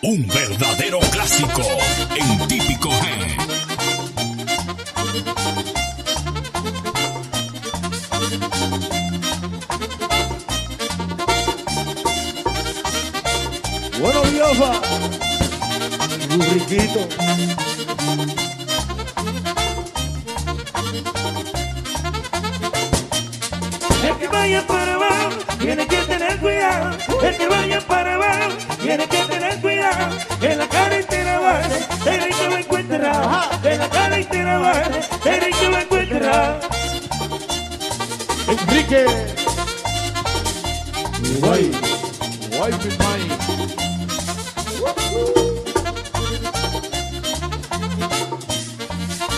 Un verdadero clásico en típico G. Bueno, vieja. Muy riquito. El que vaya para abajo tiene que tener cuidado. El que vaya para abajo vale, el que lo encuentra. Enrique. Guay. Guay.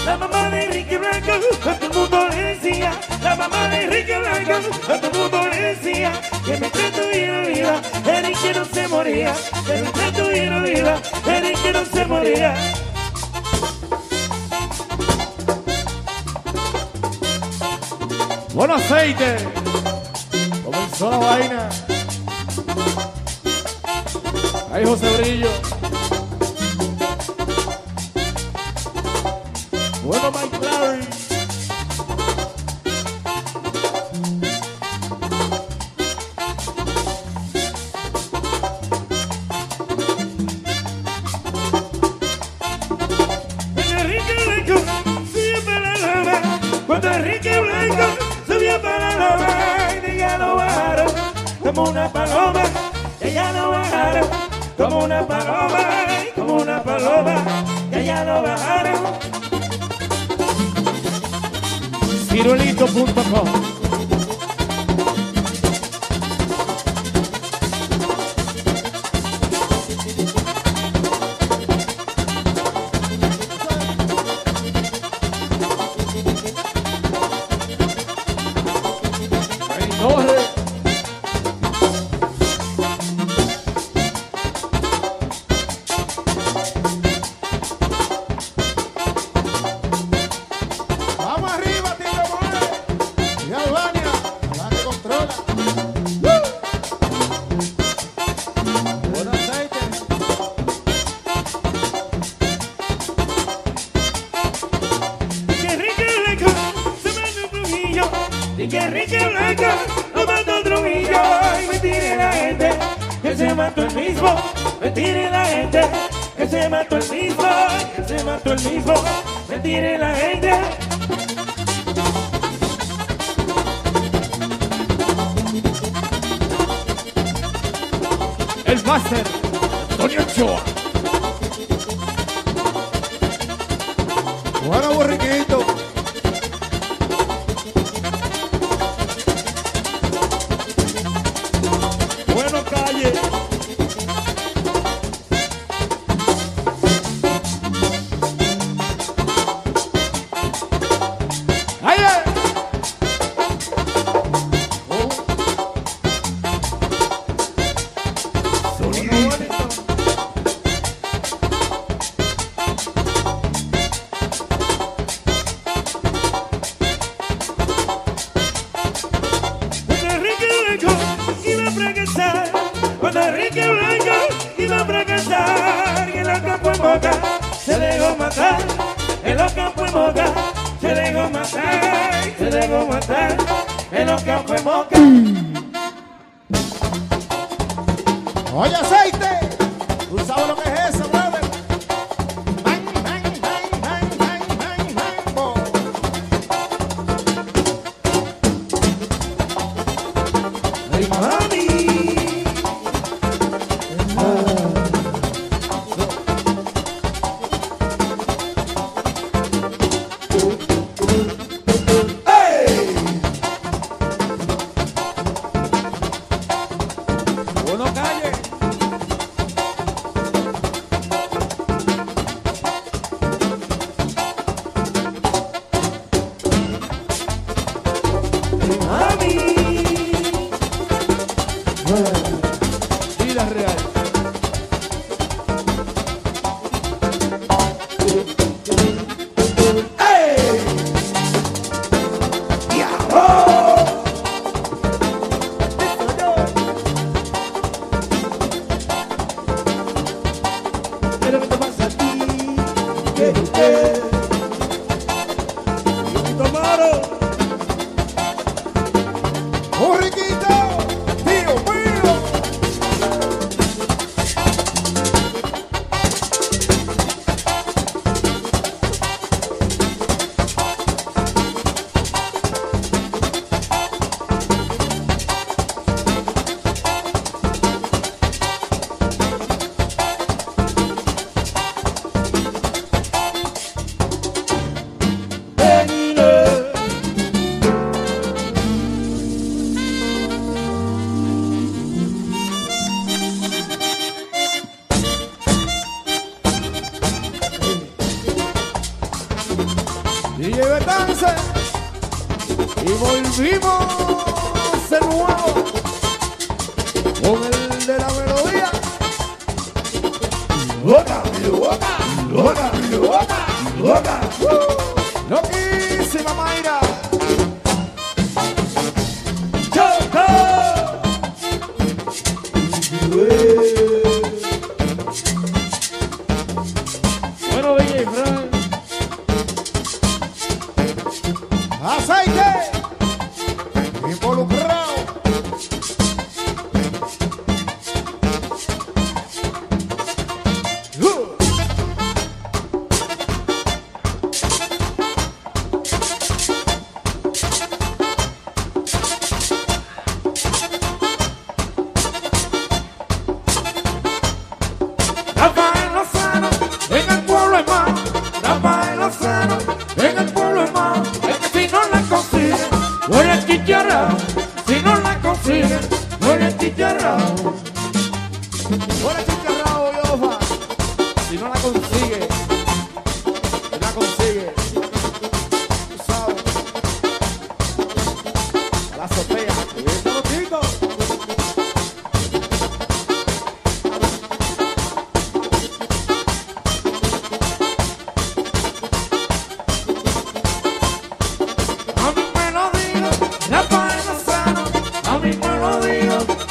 La mamá de Enrique Blanco, a todo el mundo le decía. La mamá de Enrique Blanco, a todo el mundo le decía. Que mientras estuviera viva, Enrique no se moría. Que mientras estuviera viva, Enrique no se moría. Buen aceite. Comenzó la vaina. Ahí José Brillo. Mismo, me tire la gente, que se mató el mismo, que se mató el mismo, me tire la gente. El máster. Antonio Ochoa.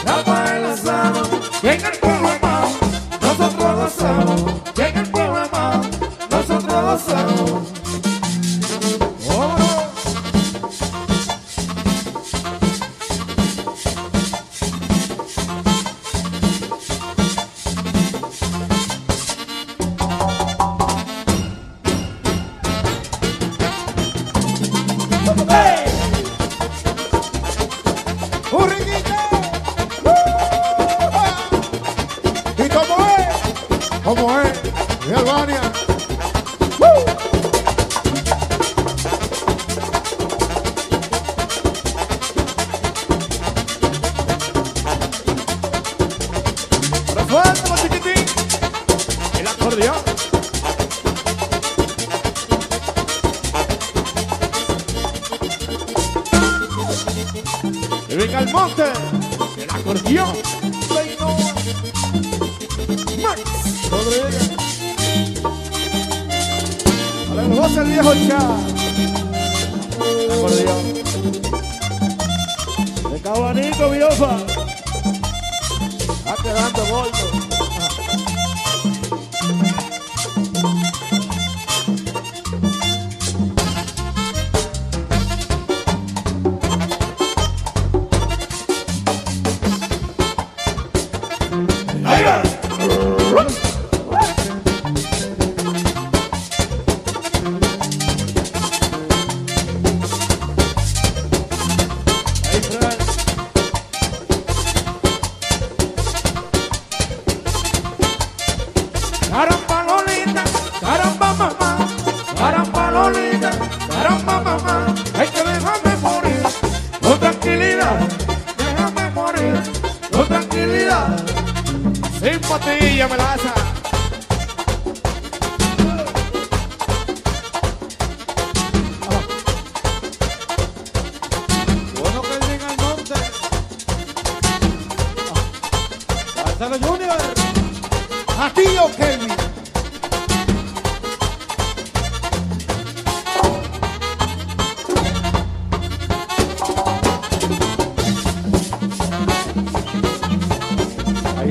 Bye-bye.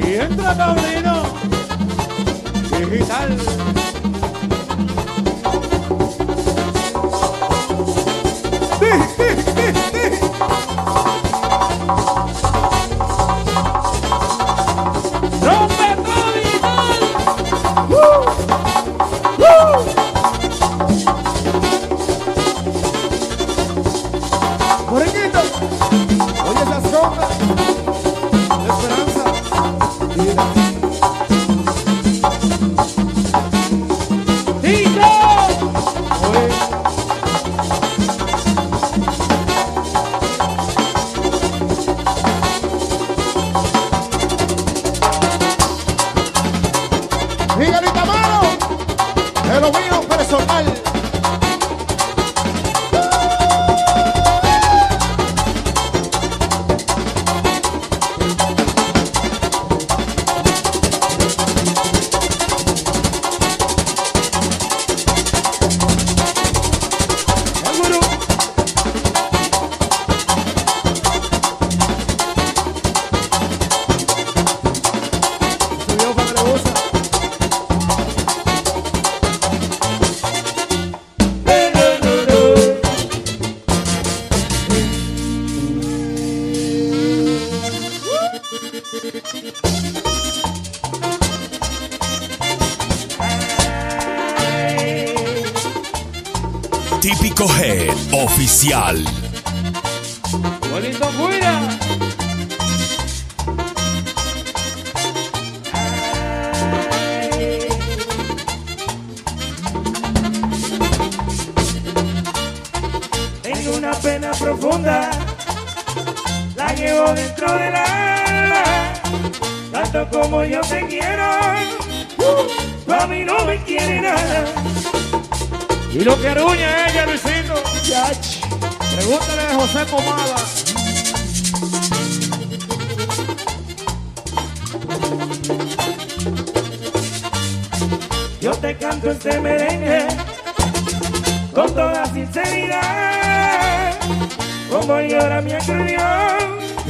Ahí entra Paulino. Digital.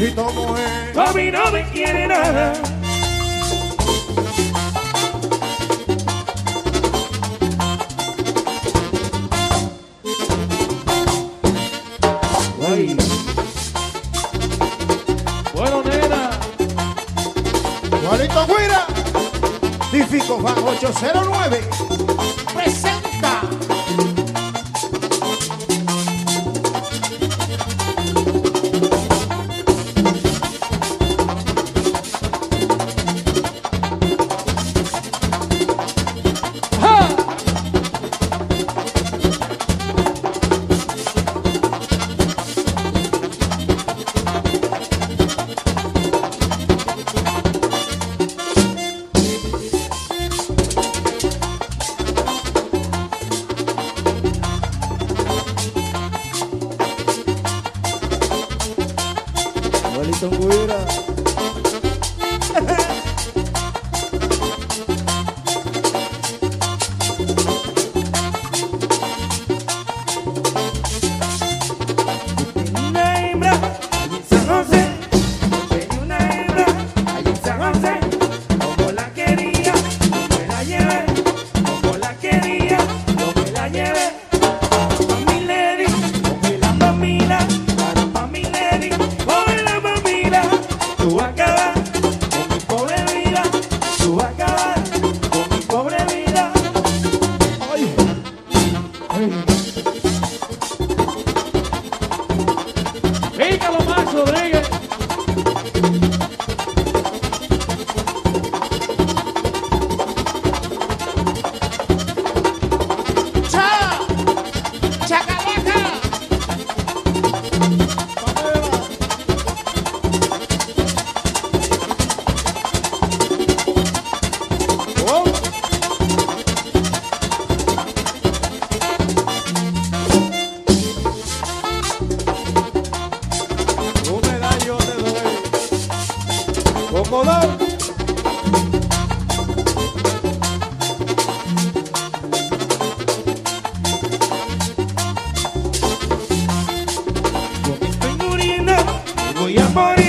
y tomo es. A mí no me quiere nada. Bueno, nena. Juanito Guira. Tífico Van 809. por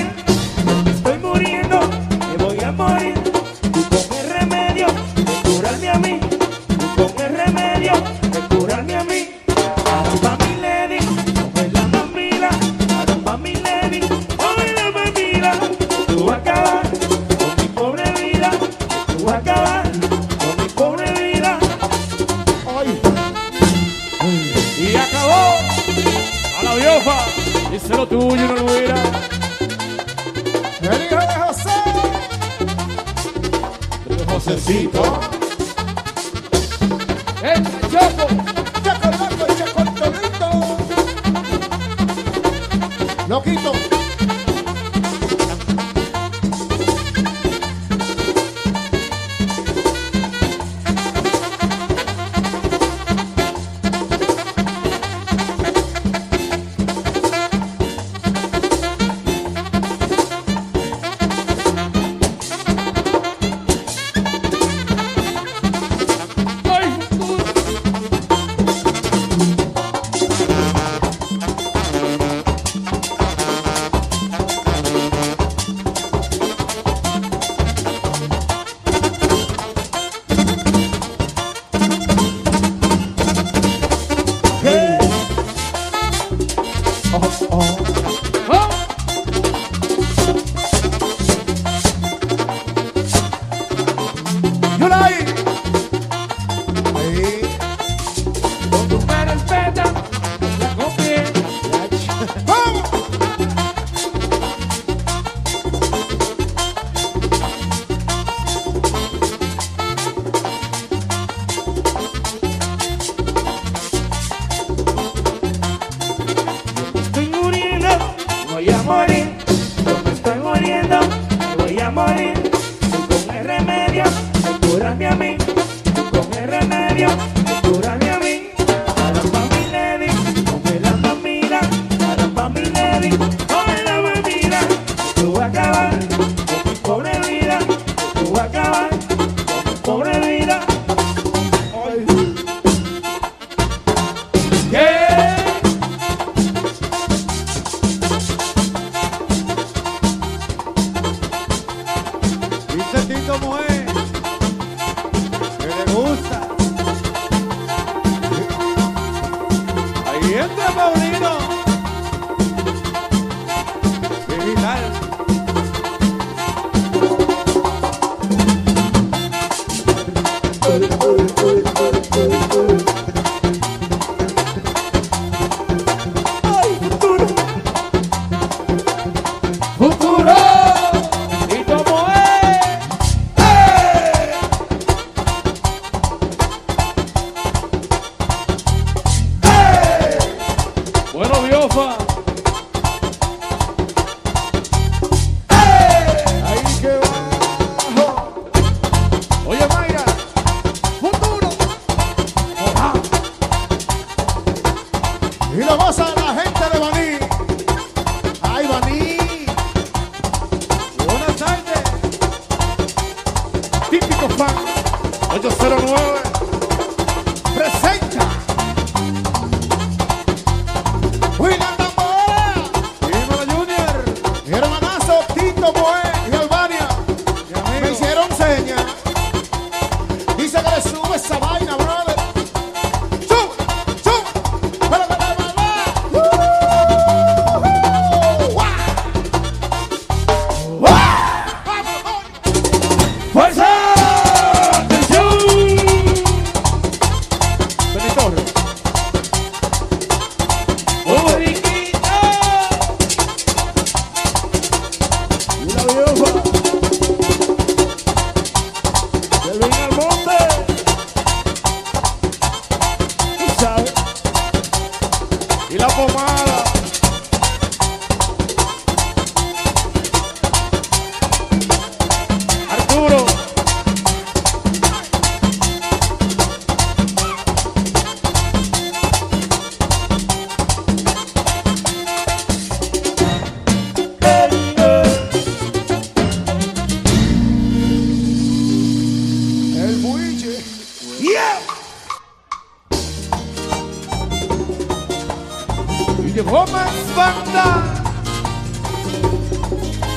Comas Banda.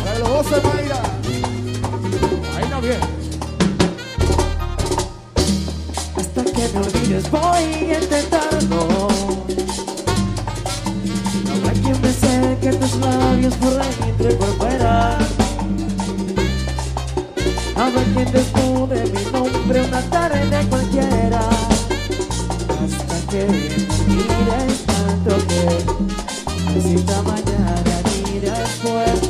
Dale los voces, Mayra. Ahí no bien. Hasta que me olvides voy intentando. Habrá quien me seque tus labios por dentro y por fuera. Habrá quien descubre mi nombre una tarde cualquiera. Hasta que me mires tanto que si esta mañana miras fuerte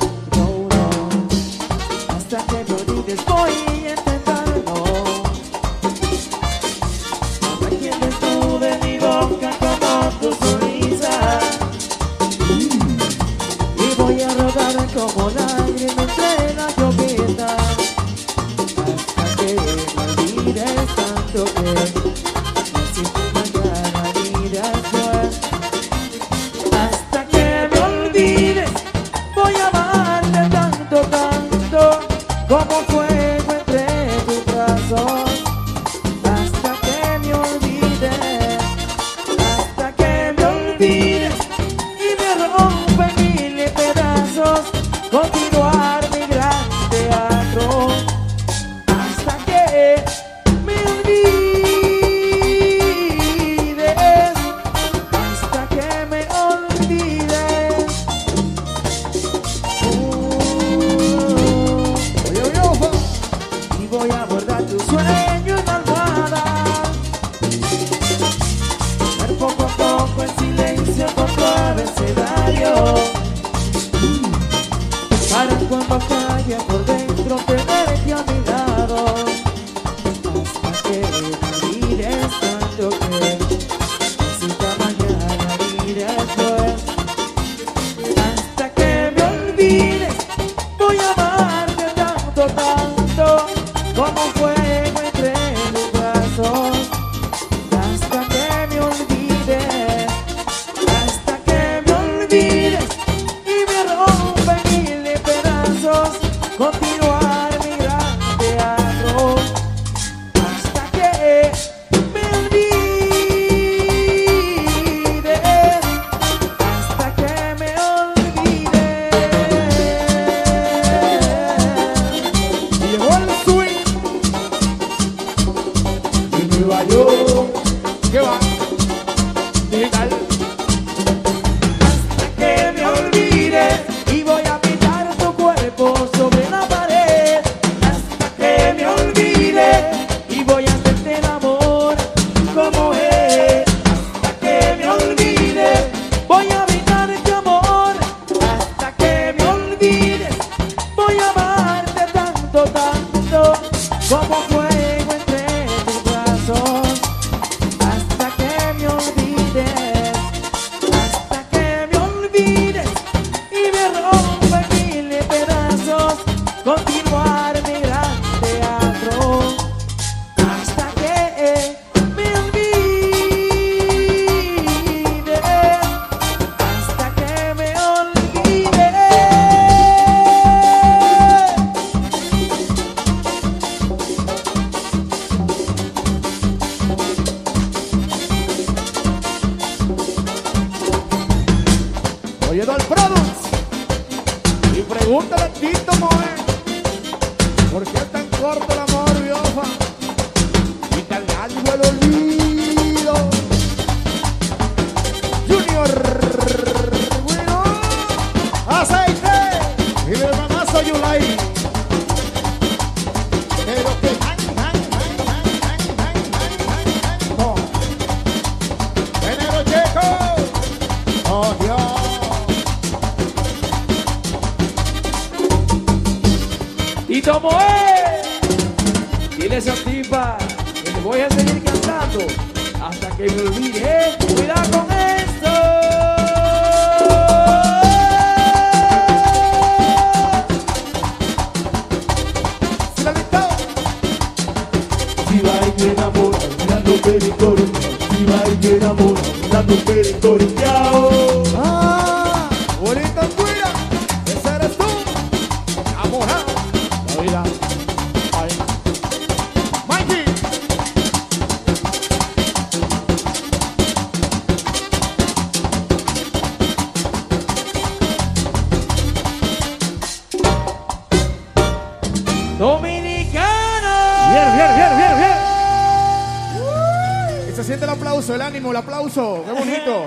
el ánimo, el aplauso. Qué bonito.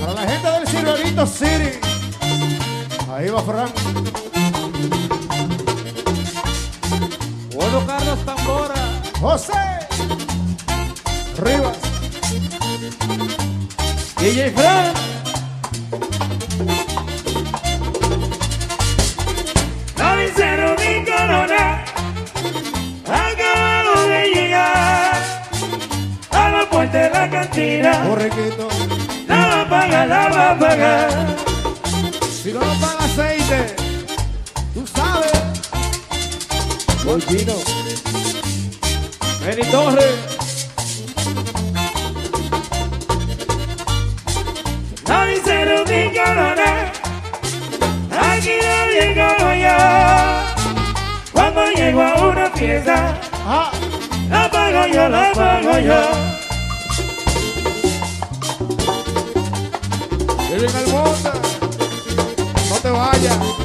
Para la gente del Silverito City. Ahí va Frank. Bueno, Carlos Tambora. José. Rivas. DJ Frank. borriquito. La paga, la paga. Si no lo paga aceite, tú sabes. Bolchino. Benny Torres. No dice lo que corona, aquí no llego yo. Cuando llego a una fiesta, ah. la pago yo, la pago yo. Edwin Hermosa, no te vayas.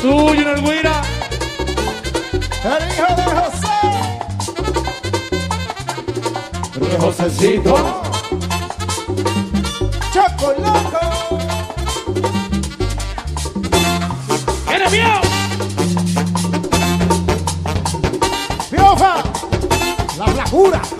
Suyo una alguira. El hijo de José. El Josécito. Choco loco. ¡Eres mío! ¡Piofa! ¡La flacura!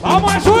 Vamos Palmas,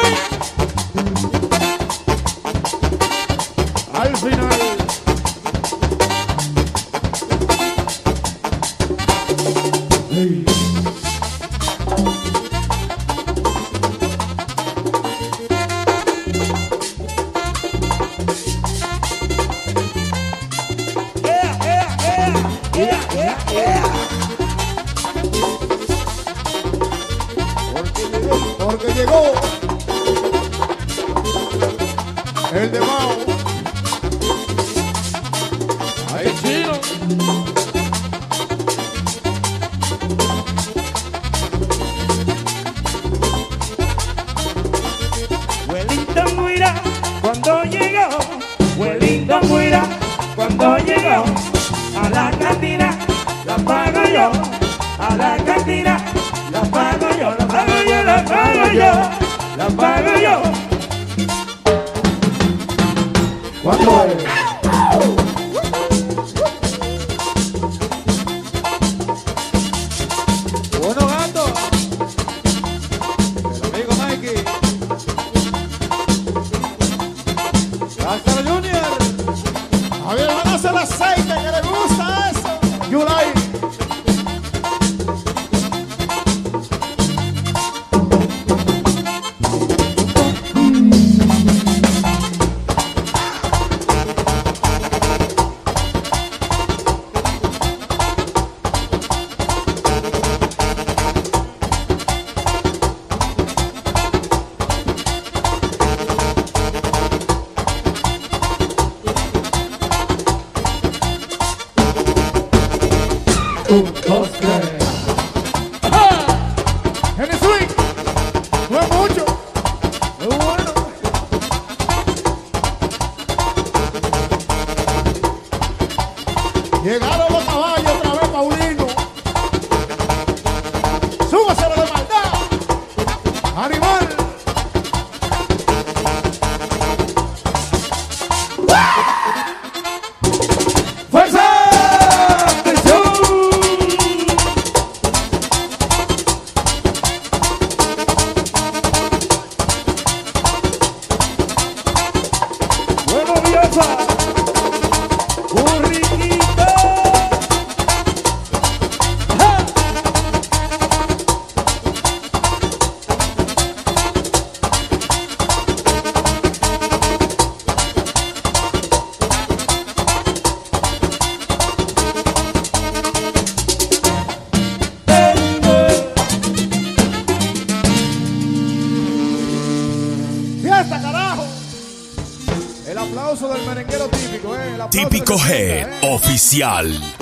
Especial.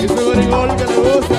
Ese barigol que le gusta.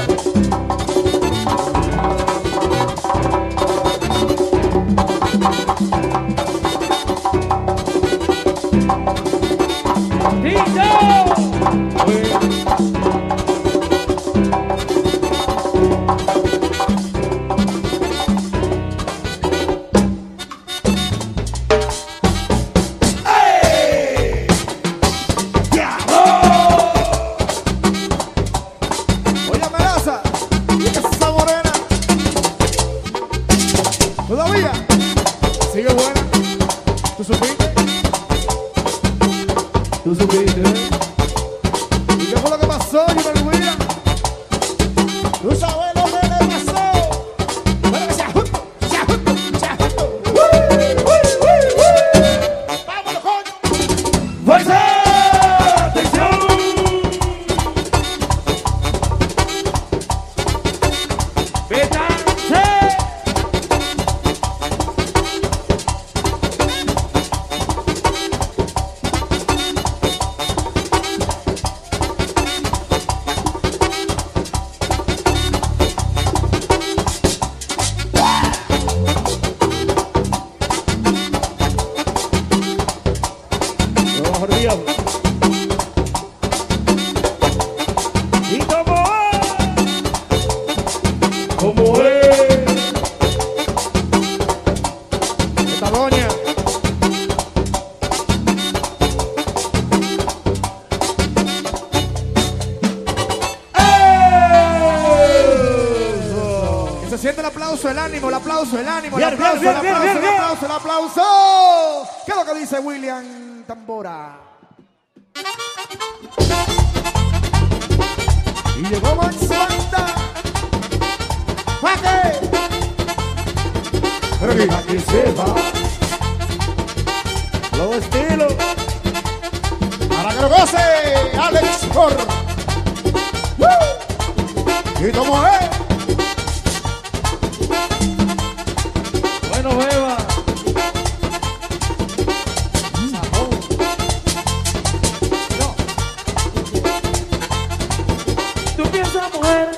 mujer,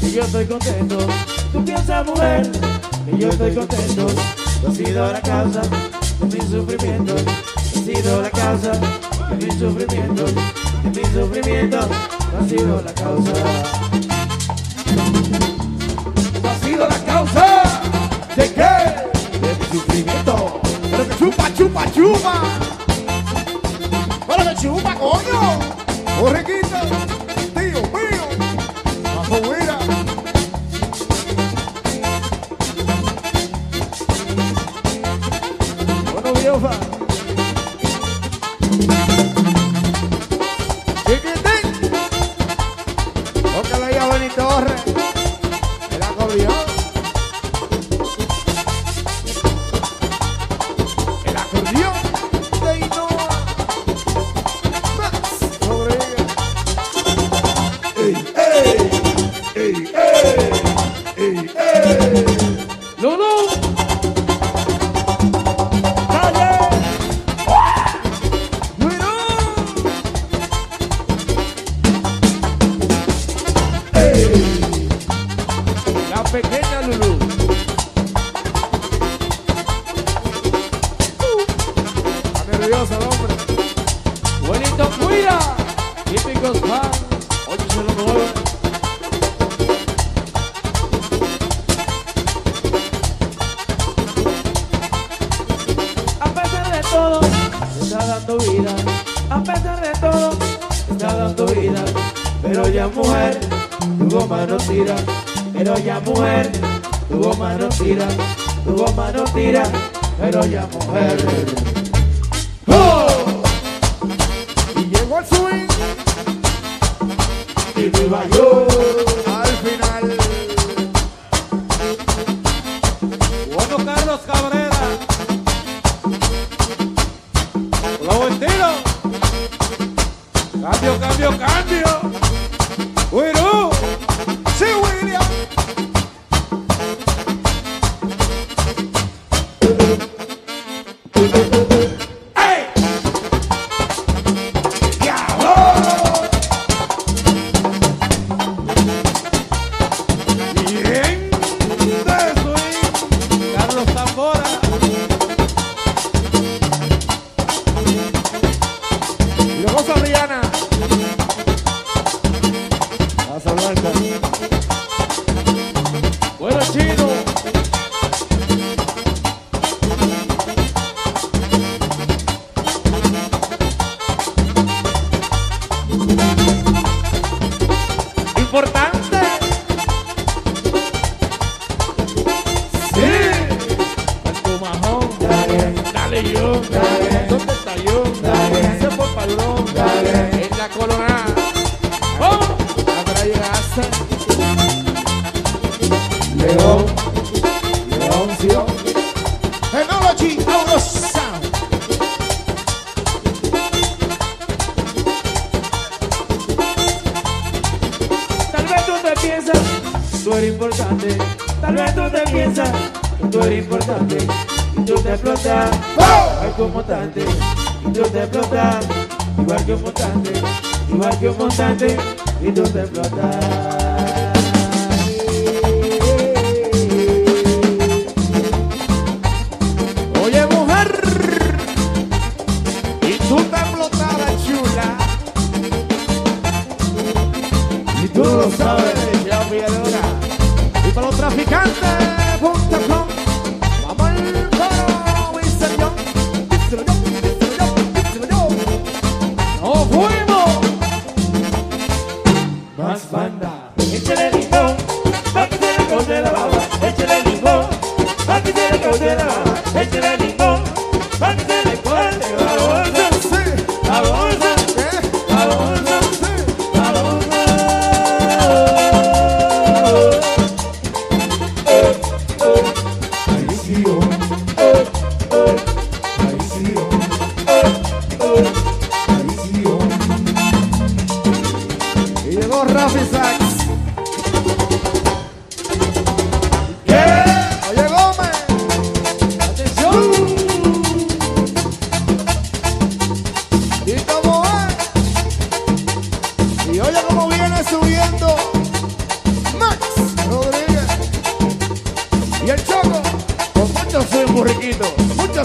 que yo estoy contento. Tú piensas, mujer, y yo estoy contento. Tú has sido la causa de mi sufrimiento. Tú has sido la causa de mi sufrimiento. De mi sufrimiento, tú has sido la causa. Tú has sido la causa de qué? De mi sufrimiento. Pero que chupa, chupa, chupa. Pero que chupa, coño. Corre aquí.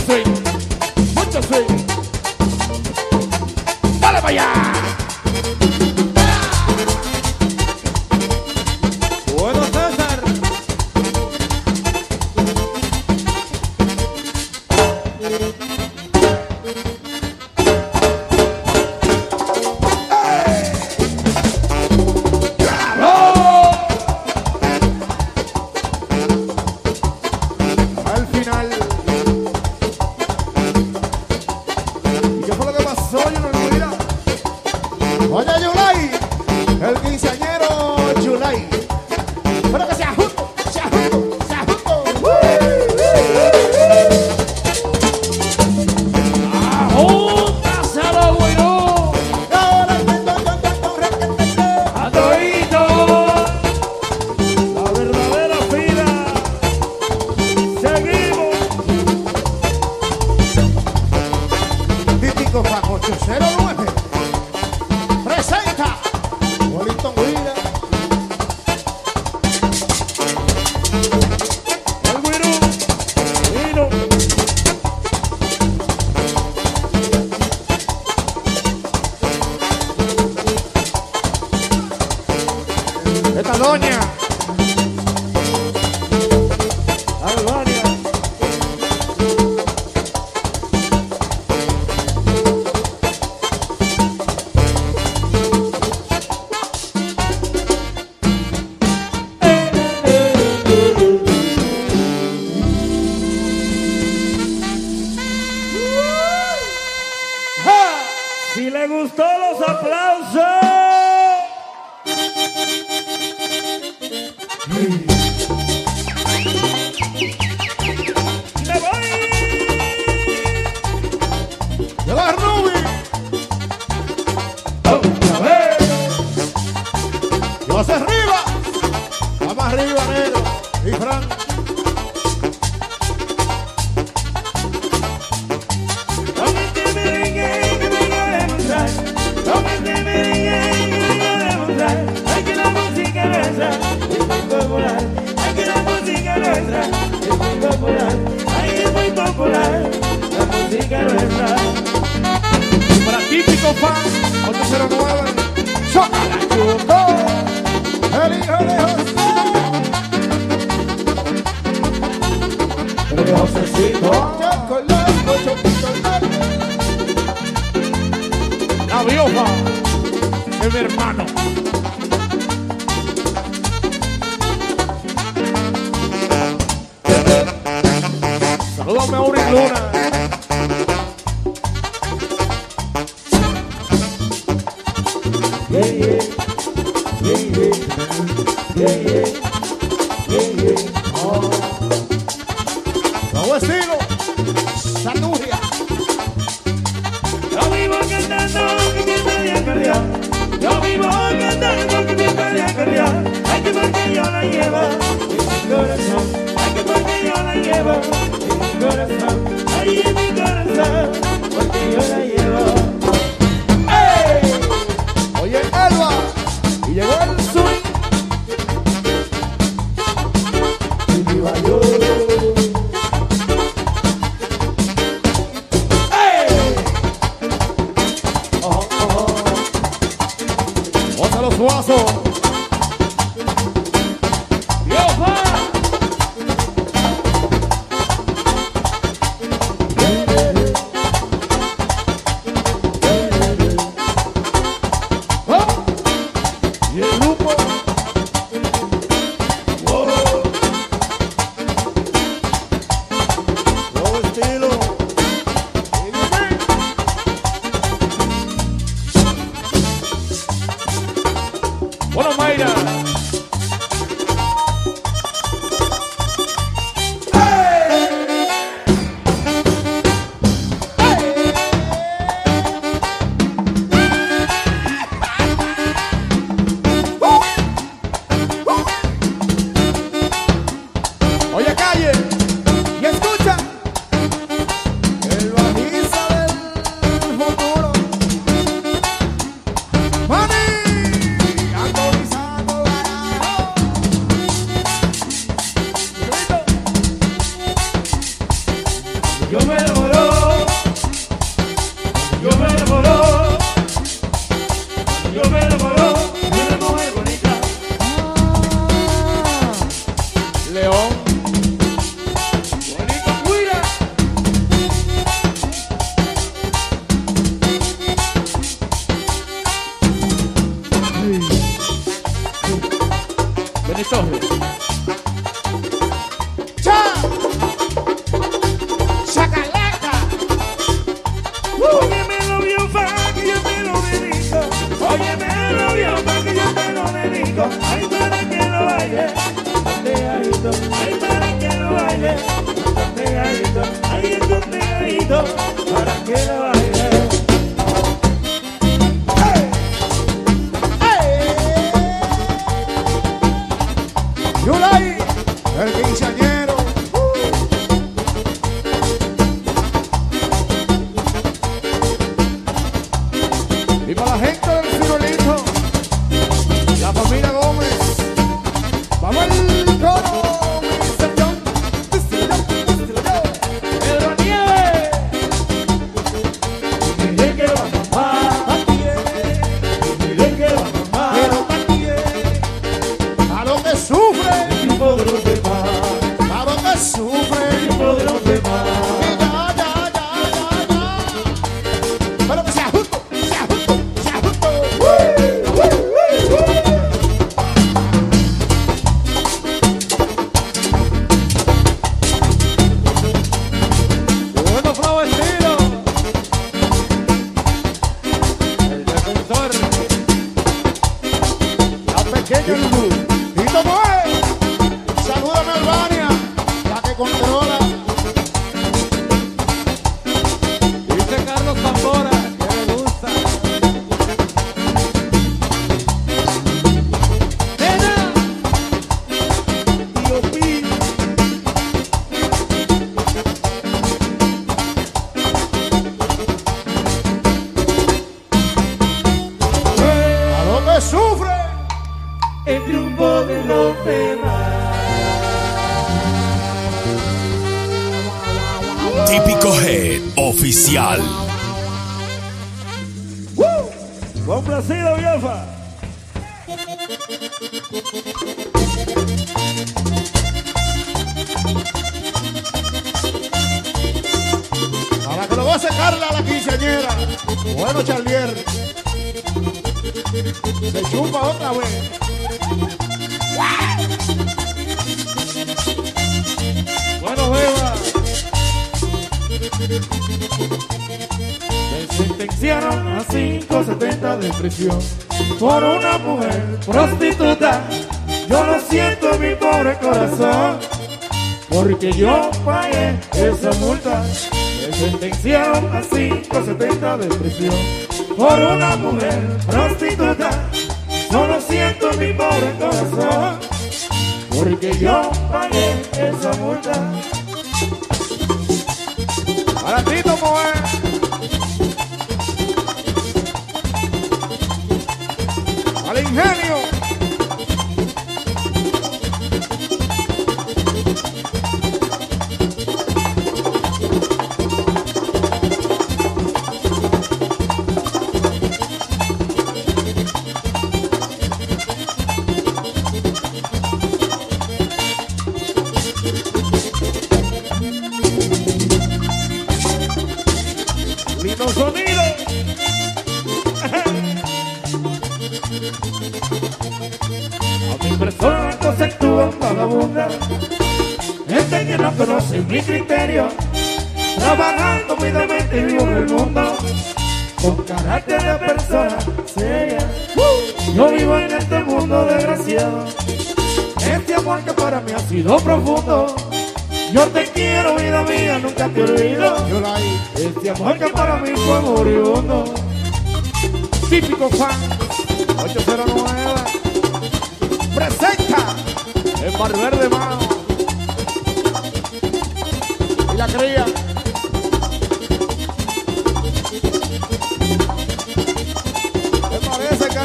swing. Para típico fan 809 Zócala El hijo de José El hijo Josécito chocolate La vieja El hermano triunfo de los demás. Típico Head Oficial. ¡Uh! Complacido, vieja. Ahora que lo va a Carla, la quinceañera. Bueno, Charlier. Se chupa otra vez. Bueno, beba. Me sentenciaron a 570 de prisión por una mujer prostituta. Yo lo siento en mi pobre corazón, porque yo pagué esa multa. Me sentenciaron a 570 de prisión por una mujer prostituta. Solo siento mi pobre corazón, porque yo pagué esa multa. Para ti, mujer. Pues.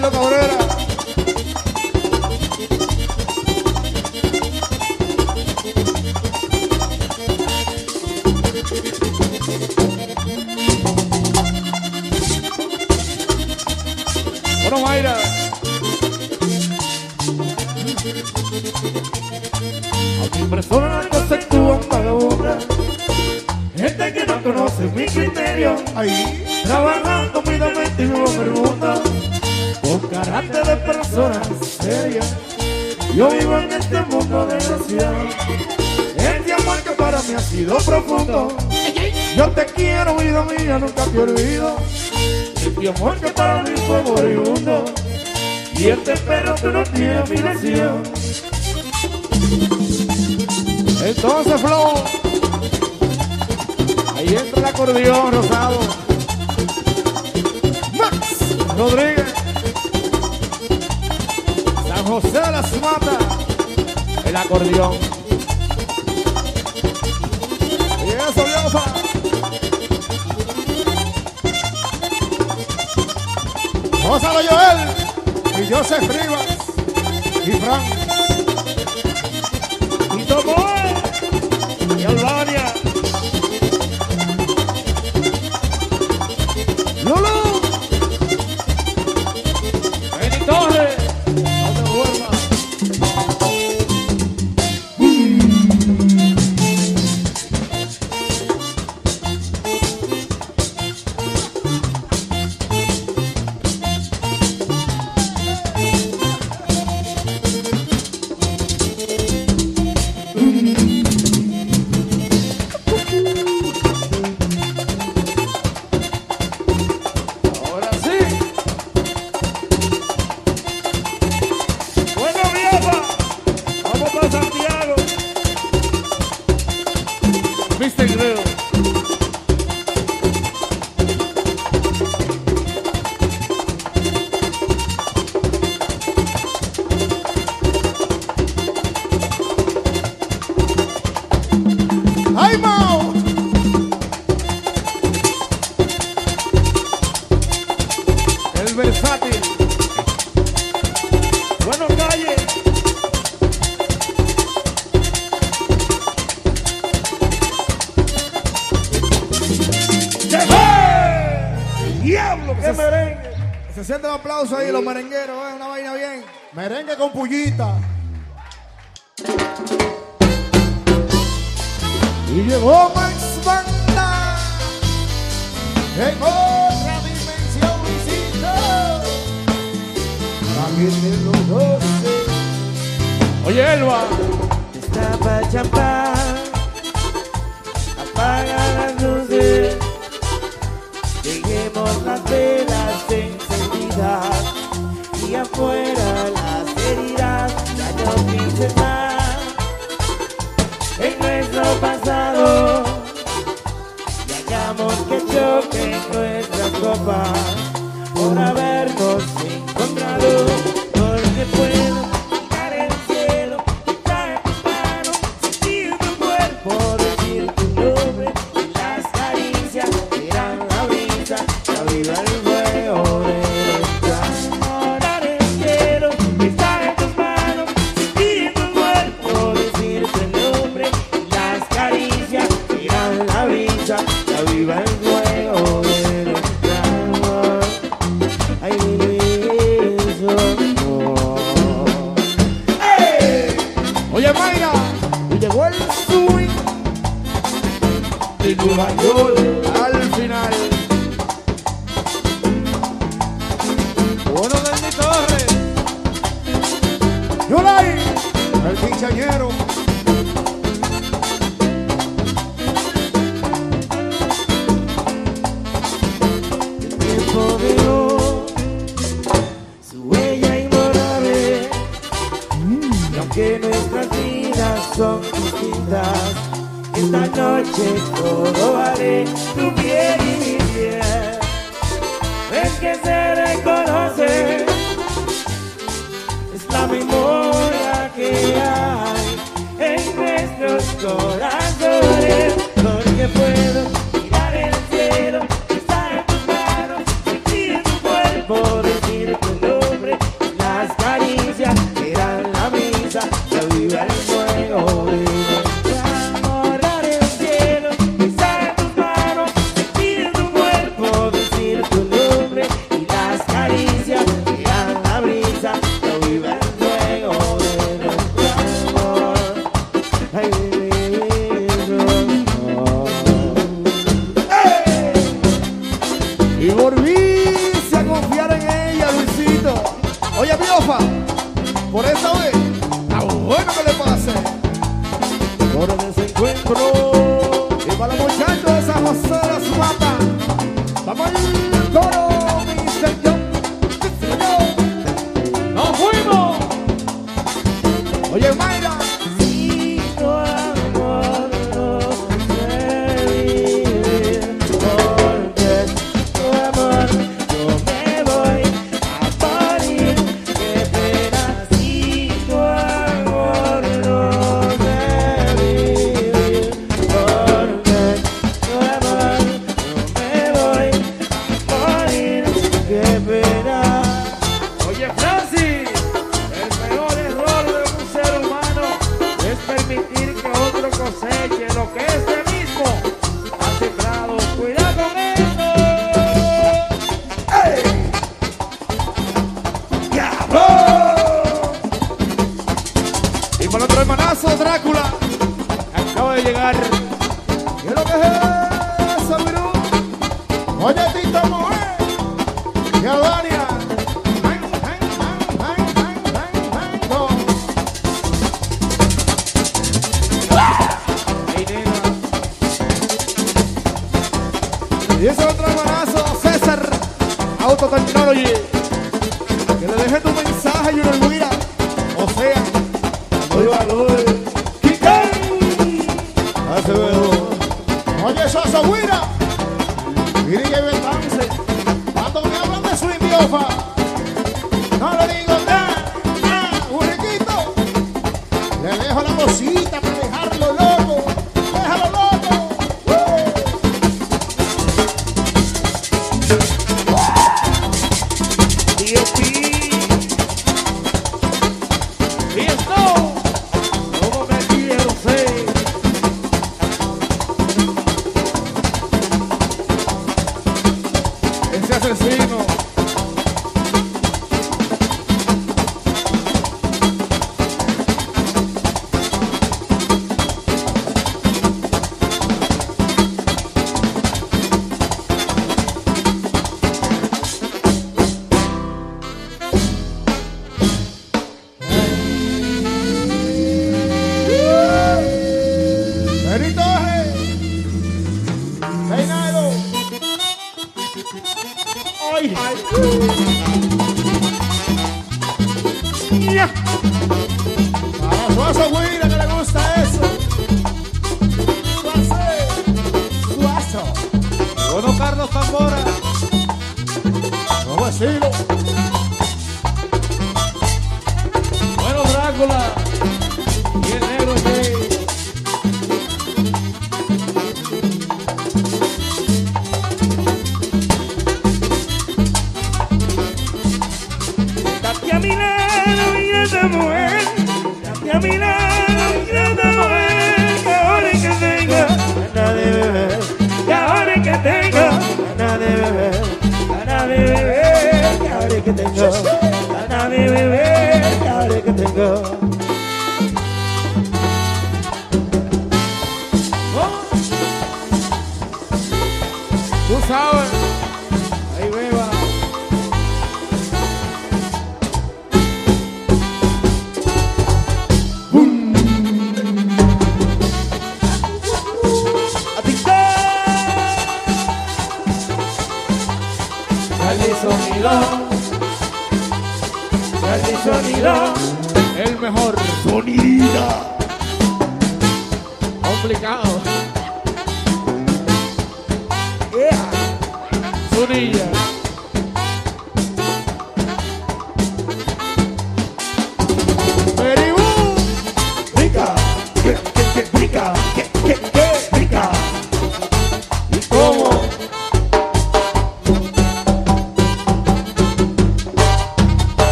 Carlos Cabrera. Se siente el aplauso ahí, los merengueros, eh, una vaina bien. Merengue con pullita. Y llegó Max Banda en otra dimensión, visita. de los 12. Oye, Elba. Estaba champán. fuera las heridas, ya no pienses en nuestro pasado y hagamos que choquen nuestra copa por habernos encontrado.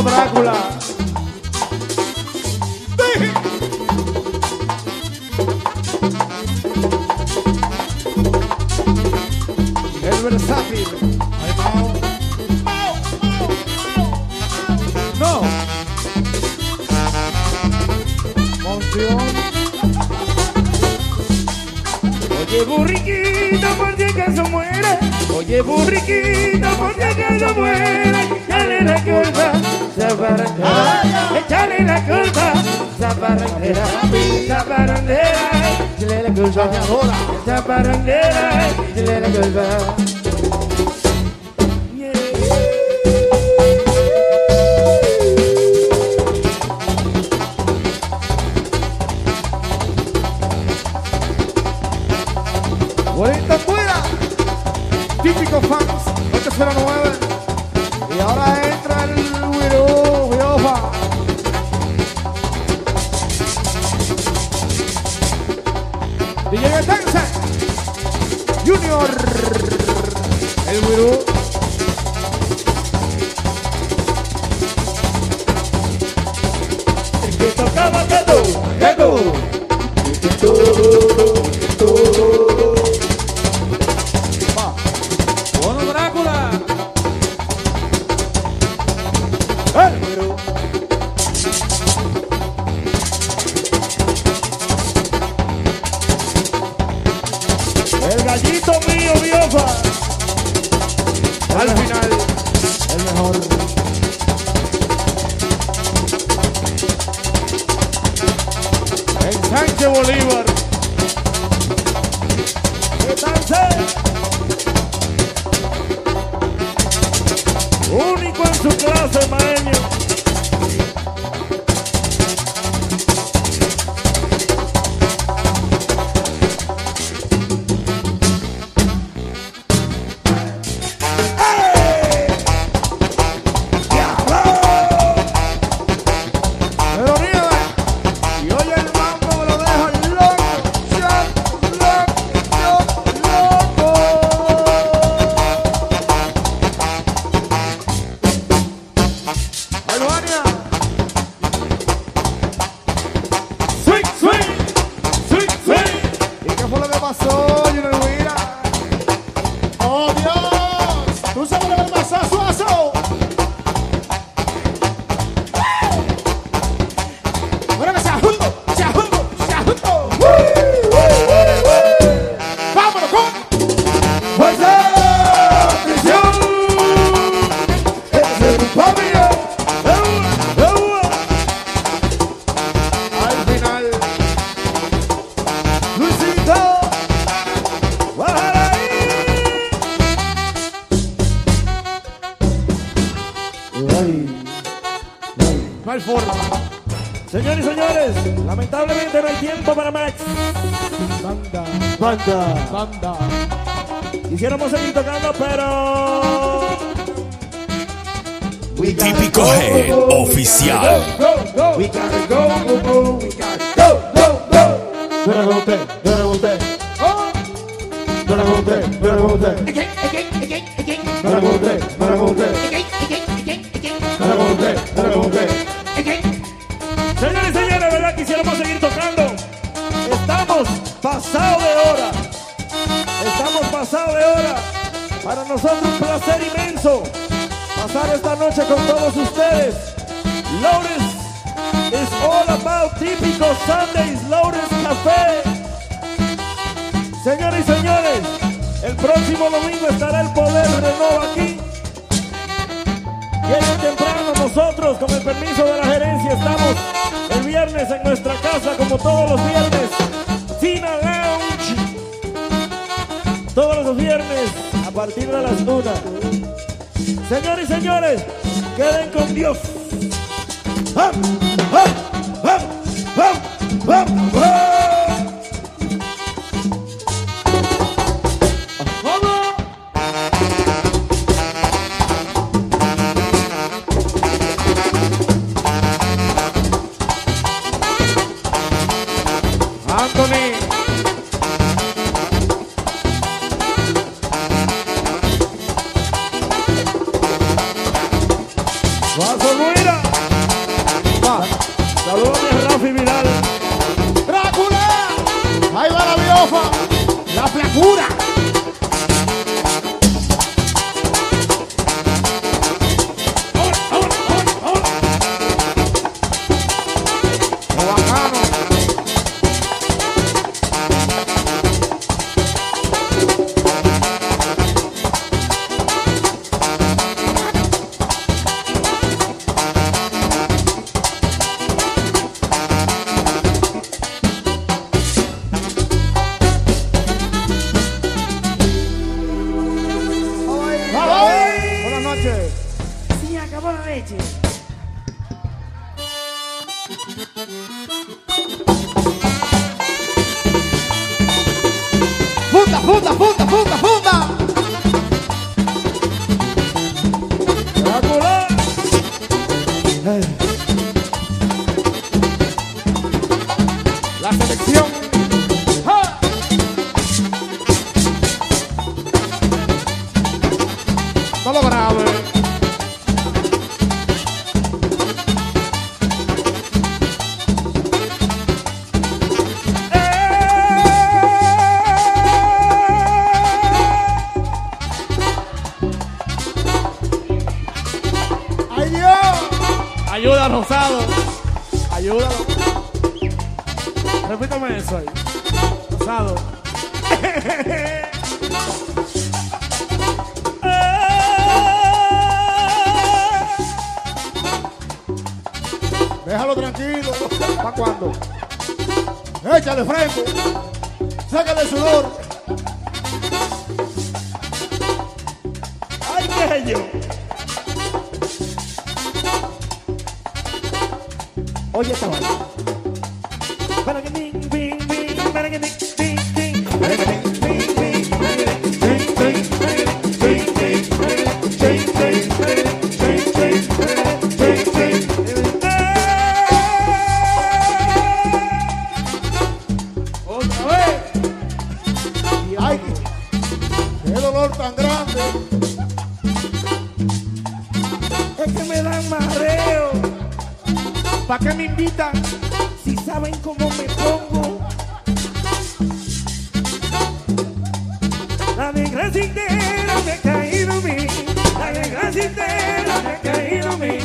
como Drácula. El versátil. No. Oye burriquita, por si acaso muere. Oye burriquita, por si muere. Ya le recuerda. Sabarandera, échale la culpa. Sabarandera, Sabarandera, échale la culpa. Sabarandera, échale la culpa. ¡Paso Guira! Va. Saludos a Rafi Vidal. ¡Drácula! ¡Ahí va la biofa! ¡La flacura! ¿Para qué me invitan si saben cómo me pongo? La desgracia entera me ha caído a mí, la desgracia entera me ha caído a mí.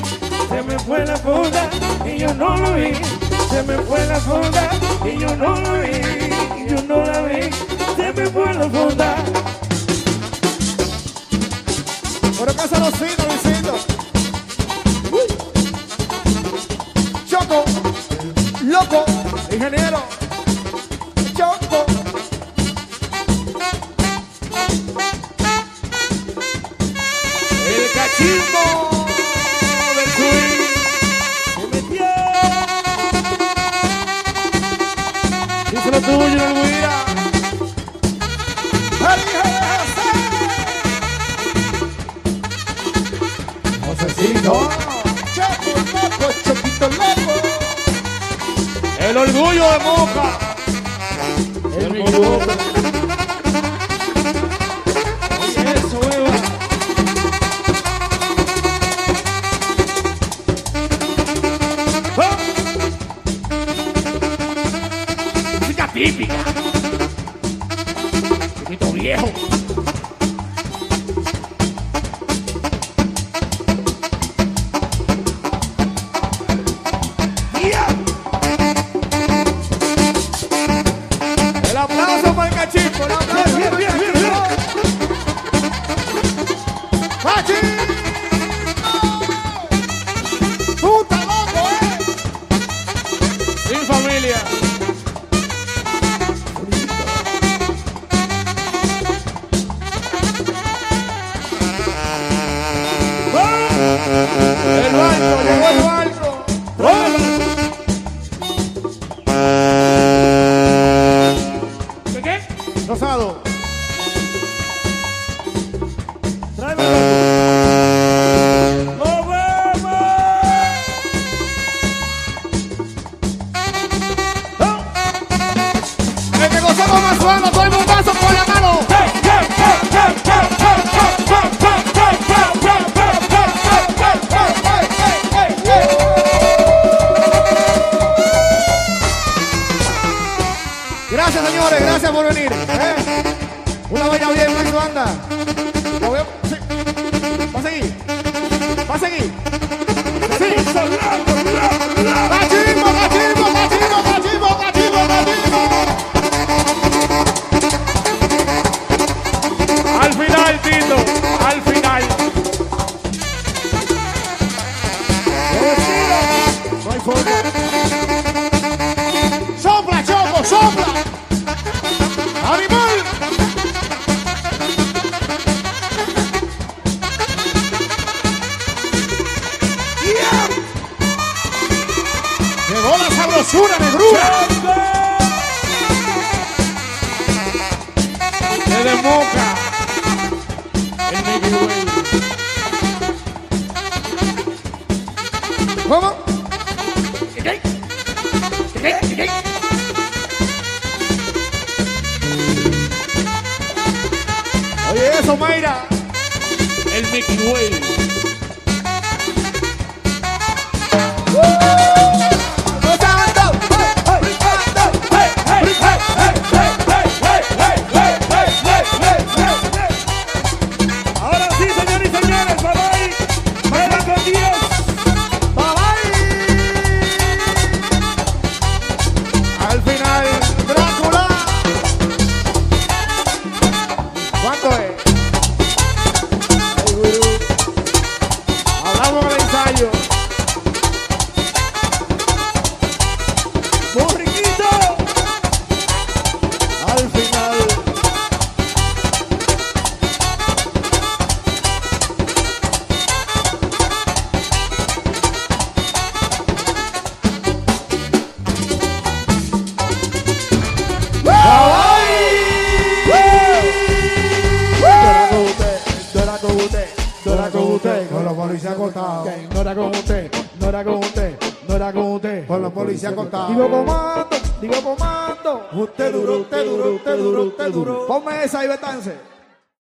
Se me fue la funda y yo no lo vi, se me fue la funda y yo no lo vi, yo no la vi, se me fue la funda. Por acá se los loco, ingeniero.